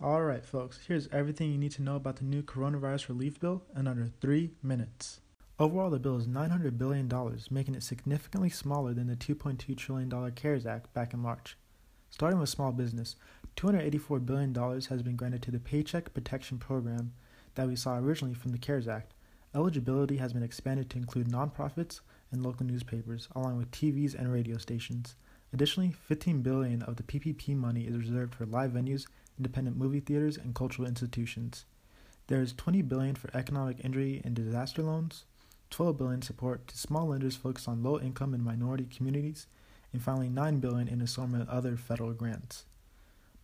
All right, folks, here's everything you need to know about the new coronavirus relief bill in under three minutes. Overall, the bill is $900 billion, making it significantly smaller than the $2.2 trillion CARES Act back in March. Starting with small business, $284 billion has been granted to the Paycheck Protection Program that we saw originally from the CARES Act. Eligibility has been expanded to include nonprofits and local newspapers, along with TVs and radio stations. Additionally, 15 billion of the PPP money is reserved for live venues independent movie theaters, and cultural institutions. There is 20 billion for economic injury and disaster loans, 12 billion support to small lenders focused on low income and minority communities, and finally 9 billion in assortment of other federal grants.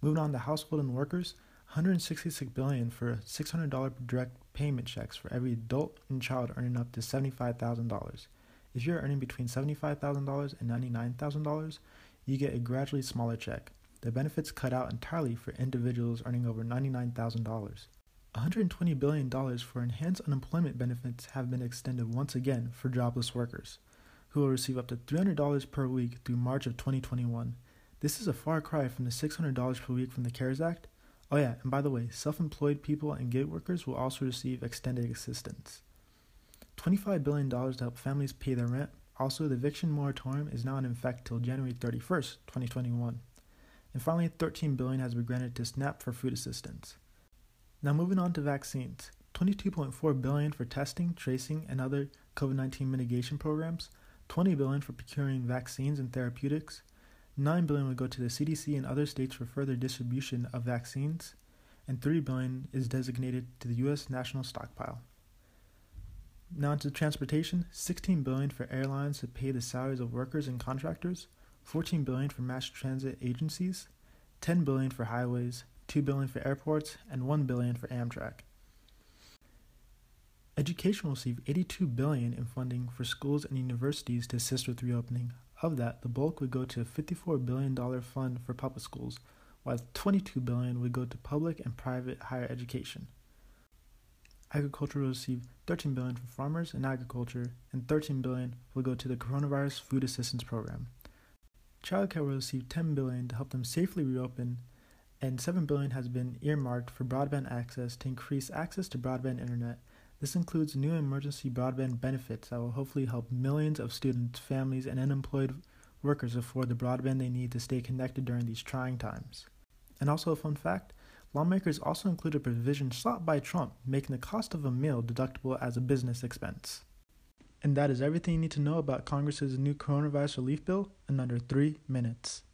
Moving on to household and workers, 166 billion for $600 direct payment checks for every adult and child earning up to $75,000. If you're earning between $75,000 and $99,000, you get a gradually smaller check. The benefits cut out entirely for individuals earning over $99,000. $120 billion for enhanced unemployment benefits have been extended once again for jobless workers, who will receive up to $300 per week through March of 2021. This is a far cry from the $600 per week from the CARES Act. Oh, yeah, and by the way, self employed people and gig workers will also receive extended assistance. $25 billion to help families pay their rent. Also, the eviction moratorium is now in effect till January 31st, 2021. And finally, 13 billion has been granted to SNAP for food assistance. Now moving on to vaccines. 22.4 billion for testing, tracing, and other COVID-19 mitigation programs, 20 billion for procuring vaccines and therapeutics, 9 billion would go to the CDC and other states for further distribution of vaccines, and 3 billion is designated to the US national stockpile. Now into transportation, 16 billion for airlines to pay the salaries of workers and contractors, 14 billion for mass transit agencies, 10 billion for highways, 2 billion for airports, and 1 billion for Amtrak. Education will receive 82 billion in funding for schools and universities to assist with reopening. Of that, the bulk would go to a 54 billion dollar fund for public schools, while 22 billion would go to public and private higher education. Agriculture will receive 13 billion for farmers and agriculture, and 13 billion will go to the coronavirus food assistance program. Childcare will receive 10 billion to help them safely reopen, and 7 billion has been earmarked for broadband access to increase access to broadband internet. This includes new emergency broadband benefits that will hopefully help millions of students, families, and unemployed workers afford the broadband they need to stay connected during these trying times. And also a fun fact, lawmakers also include a provision sought by Trump making the cost of a meal deductible as a business expense. And that is everything you need to know about Congress's new coronavirus relief bill in under three minutes.